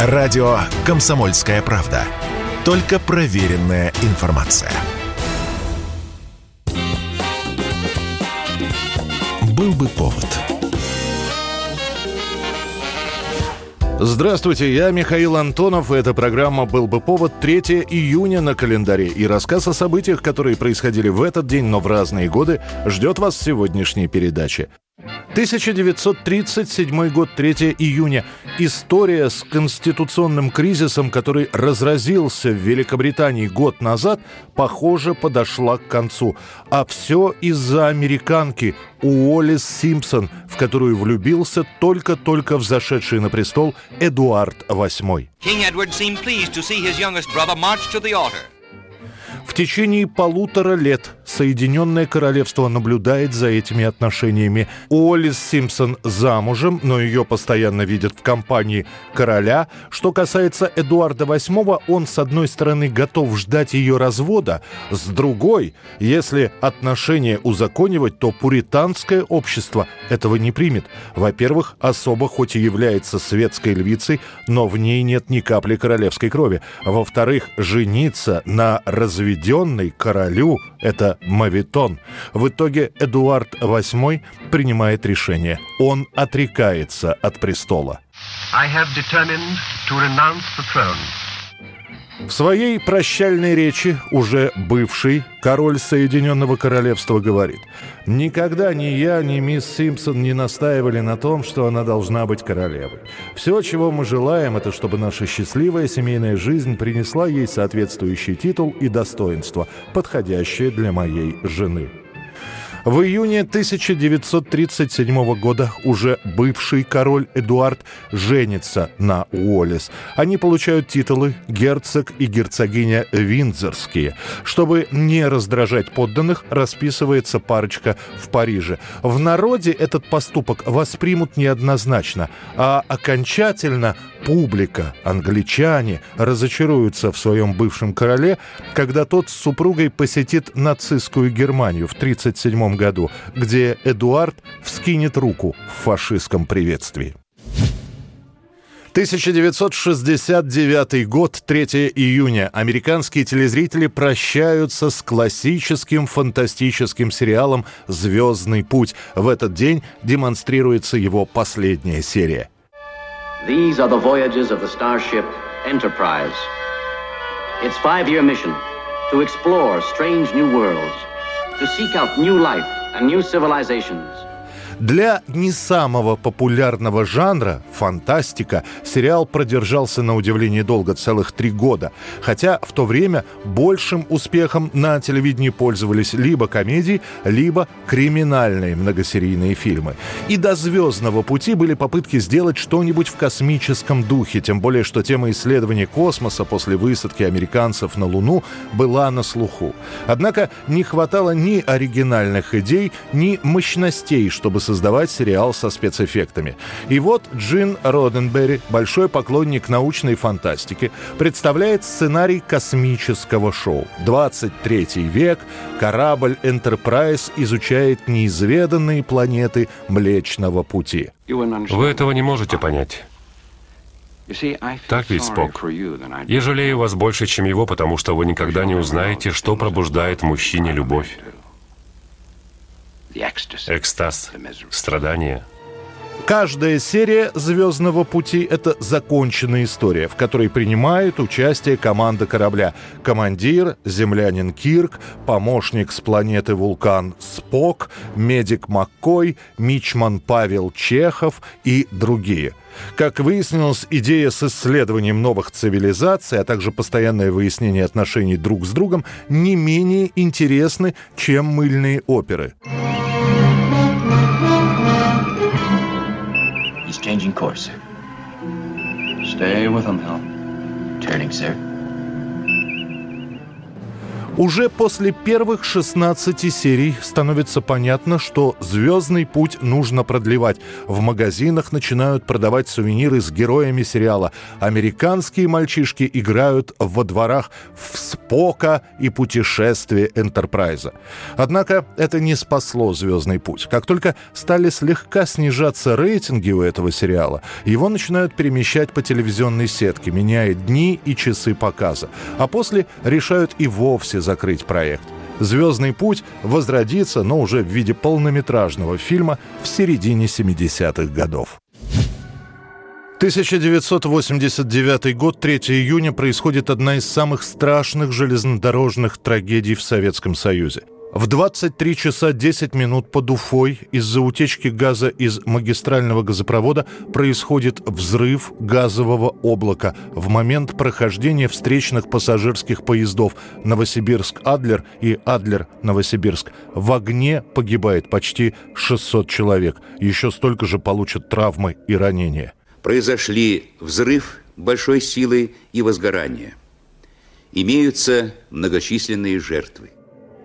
Радио «Комсомольская правда». Только проверенная информация. Был бы повод. Здравствуйте, я Михаил Антонов, и эта программа «Был бы повод» 3 июня на календаре. И рассказ о событиях, которые происходили в этот день, но в разные годы, ждет вас в сегодняшней передаче. 1937 год, 3 июня. История с конституционным кризисом, который разразился в Великобритании год назад, похоже, подошла к концу. А все из-за американки Уоллес Симпсон, в которую влюбился только-только взошедший на престол Эдуард VIII. В течение полутора лет Соединенное Королевство наблюдает за этими отношениями. Уоллес Симпсон замужем, но ее постоянно видят в компании короля. Что касается Эдуарда VIII, он, с одной стороны, готов ждать ее развода, с другой, если отношения узаконивать, то пуританское общество этого не примет. Во-первых, особо хоть и является светской львицей, но в ней нет ни капли королевской крови. Во-вторых, жениться на разведении отведенный королю – это мавитон. В итоге Эдуард VIII принимает решение. Он отрекается от престола. I have determined to renounce the throne. В своей прощальной речи уже бывший король Соединенного Королевства говорит, «Никогда ни я, ни мисс Симпсон не настаивали на том, что она должна быть королевой. Все, чего мы желаем, это чтобы наша счастливая семейная жизнь принесла ей соответствующий титул и достоинство, подходящее для моей жены». В июне 1937 года уже бывший король Эдуард женится на Уоллес. Они получают титулы герцог и герцогиня Виндзорские. Чтобы не раздражать подданных, расписывается парочка в Париже. В народе этот поступок воспримут неоднозначно, а окончательно публика, англичане, разочаруются в своем бывшем короле, когда тот с супругой посетит нацистскую Германию в 1937 году, где Эдуард вскинет руку в фашистском приветствии. 1969 год, 3 июня. Американские телезрители прощаются с классическим фантастическим сериалом «Звездный путь». В этот день демонстрируется его последняя серия. These are the voyages of the starship Enterprise. Its five-year mission to explore strange new worlds, to seek out new life and new civilizations – для не самого популярного жанра, фантастика, сериал продержался на удивление долго, целых три года. Хотя в то время большим успехом на телевидении пользовались либо комедии, либо криминальные многосерийные фильмы. И до «Звездного пути» были попытки сделать что-нибудь в космическом духе, тем более, что тема исследования космоса после высадки американцев на Луну была на слуху. Однако не хватало ни оригинальных идей, ни мощностей, чтобы создавать сериал со спецэффектами. И вот Джин Роденберри, большой поклонник научной фантастики, представляет сценарий космического шоу. 23 век, корабль Enterprise изучает неизведанные планеты Млечного Пути. Вы этого не можете понять. Так ведь, Спок. Я жалею вас больше, чем его, потому что вы никогда не узнаете, что пробуждает в мужчине любовь экстаз, страдания. Каждая серия «Звездного пути» — это законченная история, в которой принимает участие команда корабля. Командир, землянин Кирк, помощник с планеты Вулкан Спок, медик Маккой, мичман Павел Чехов и другие — как выяснилось, идея с исследованием новых цивилизаций, а также постоянное выяснение отношений друг с другом не менее интересны, чем мыльные оперы. changing course. Stay with him. Turning, sir. Уже после первых 16 серий становится понятно, что «Звездный путь» нужно продлевать. В магазинах начинают продавать сувениры с героями сериала. Американские мальчишки играют во дворах в Спока и путешествие Энтерпрайза. Однако это не спасло «Звездный путь». Как только стали слегка снижаться рейтинги у этого сериала, его начинают перемещать по телевизионной сетке, меняя дни и часы показа. А после решают и вовсе закрыть проект. «Звездный путь» возродится, но уже в виде полнометражного фильма в середине 70-х годов. 1989 год, 3 июня, происходит одна из самых страшных железнодорожных трагедий в Советском Союзе – в 23 часа 10 минут под Уфой из-за утечки газа из магистрального газопровода происходит взрыв газового облака в момент прохождения встречных пассажирских поездов Новосибирск-Адлер и Адлер-Новосибирск. В огне погибает почти 600 человек. Еще столько же получат травмы и ранения. Произошли взрыв большой силы и возгорание. Имеются многочисленные жертвы.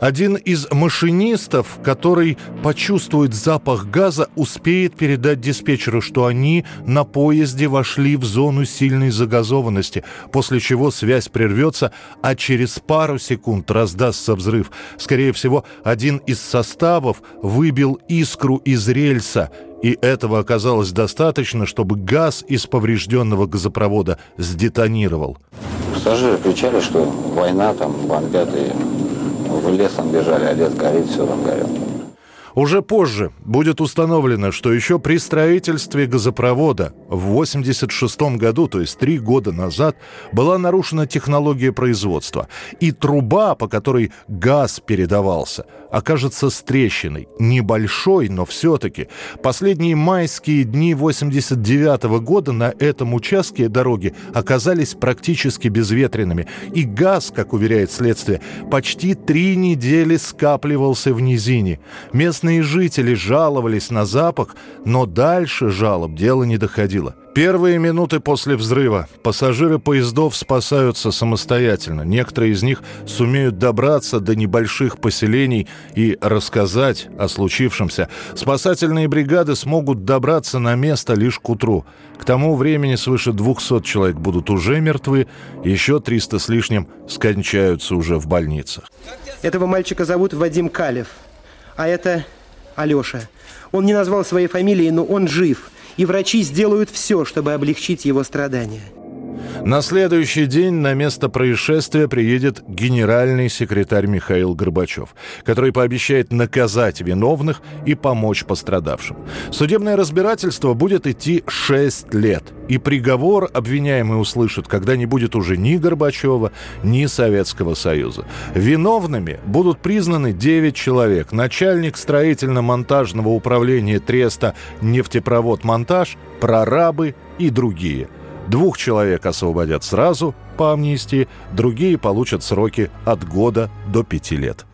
Один из машинистов, который почувствует запах газа, успеет передать диспетчеру, что они на поезде вошли в зону сильной загазованности, после чего связь прервется, а через пару секунд раздастся взрыв. Скорее всего, один из составов выбил искру из рельса, и этого оказалось достаточно, чтобы газ из поврежденного газопровода сдетонировал. Пассажиры кричали, что война, там бомбят и лесом бежали, а лес горит, все там горело. Уже позже будет установлено, что еще при строительстве газопровода в 1986 году, то есть три года назад, была нарушена технология производства. И труба, по которой газ передавался, окажется с трещиной. Небольшой, но все-таки. Последние майские дни 89 года на этом участке дороги оказались практически безветренными. И газ, как уверяет следствие, почти три недели скапливался в низине. Местные Местные жители жаловались на запах, но дальше жалоб дело не доходило. Первые минуты после взрыва пассажиры поездов спасаются самостоятельно. Некоторые из них сумеют добраться до небольших поселений и рассказать о случившемся. Спасательные бригады смогут добраться на место лишь к утру. К тому времени свыше 200 человек будут уже мертвы, еще 300 с лишним скончаются уже в больницах. Этого мальчика зовут Вадим Калев, а это Алеша. Он не назвал своей фамилии, но он жив, и врачи сделают все, чтобы облегчить его страдания. На следующий день на место происшествия приедет генеральный секретарь Михаил Горбачев, который пообещает наказать виновных и помочь пострадавшим. Судебное разбирательство будет идти 6 лет, и приговор обвиняемый услышит, когда не будет уже ни Горбачева, ни Советского Союза. Виновными будут признаны 9 человек. Начальник строительно-монтажного управления Треста «Нефтепровод Монтаж», прорабы и другие – Двух человек освободят сразу по амнистии, другие получат сроки от года до пяти лет.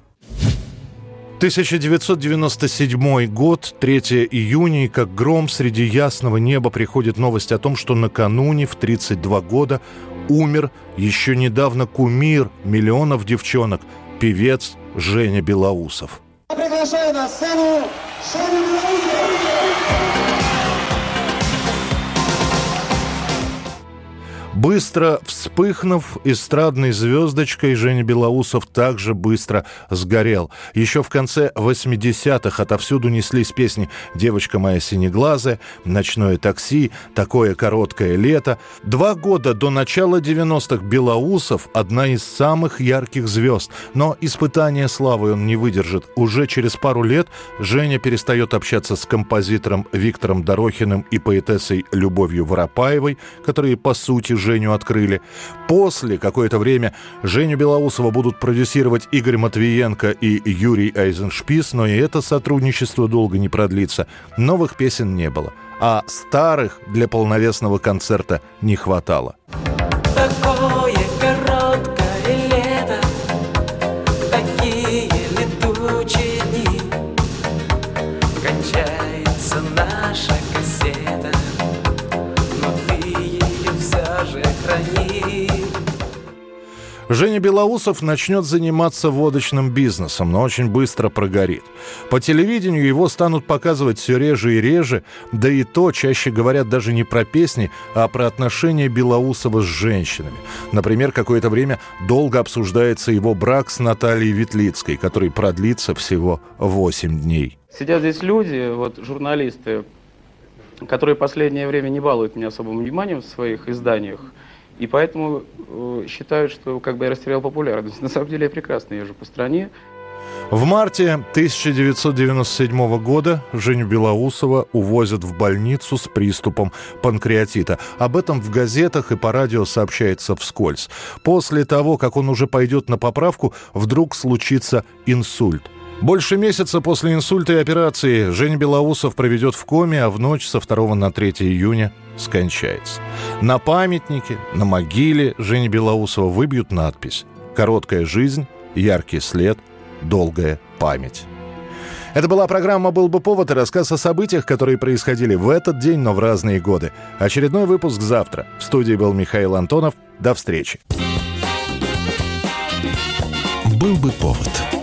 1997 год, 3 июня, и как гром среди ясного неба приходит новость о том, что накануне в 32 года умер еще недавно кумир миллионов девчонок, певец Женя Белоусов. приглашаю на сцену Женю Белоусов! Быстро вспыхнув эстрадной звездочкой, Женя Белоусов также быстро сгорел. Еще в конце 80-х отовсюду неслись песни «Девочка моя синеглазая», «Ночное такси», «Такое короткое лето». Два года до начала 90-х Белоусов – одна из самых ярких звезд. Но испытания славы он не выдержит. Уже через пару лет Женя перестает общаться с композитором Виктором Дорохиным и поэтессой Любовью Воропаевой, которые, по сути, Женю открыли. После какое-то время Женю Белоусова будут продюсировать Игорь Матвиенко и Юрий Айзеншпис, но и это сотрудничество долго не продлится. Новых песен не было, а старых для полновесного концерта не хватало. Такое Женя Белоусов начнет заниматься водочным бизнесом, но очень быстро прогорит. По телевидению его станут показывать все реже и реже, да и то чаще говорят даже не про песни, а про отношения Белоусова с женщинами. Например, какое-то время долго обсуждается его брак с Натальей Ветлицкой, который продлится всего 8 дней. Сидят здесь люди, вот журналисты, которые последнее время не балуют меня особым вниманием в своих изданиях. И поэтому э, считают, что как бы я растерял популярность. На самом деле я прекрасно езжу по стране. В марте 1997 года Женю Белоусова увозят в больницу с приступом панкреатита. Об этом в газетах и по радио сообщается вскользь. После того, как он уже пойдет на поправку, вдруг случится инсульт. Больше месяца после инсульта и операции Женя Белоусов проведет в коме, а в ночь со 2 на 3 июня скончается. На памятнике, на могиле Жени Белоусова выбьют надпись «Короткая жизнь, яркий след, долгая память». Это была программа «Был бы повод» и рассказ о событиях, которые происходили в этот день, но в разные годы. Очередной выпуск завтра. В студии был Михаил Антонов. До встречи. «Был бы повод»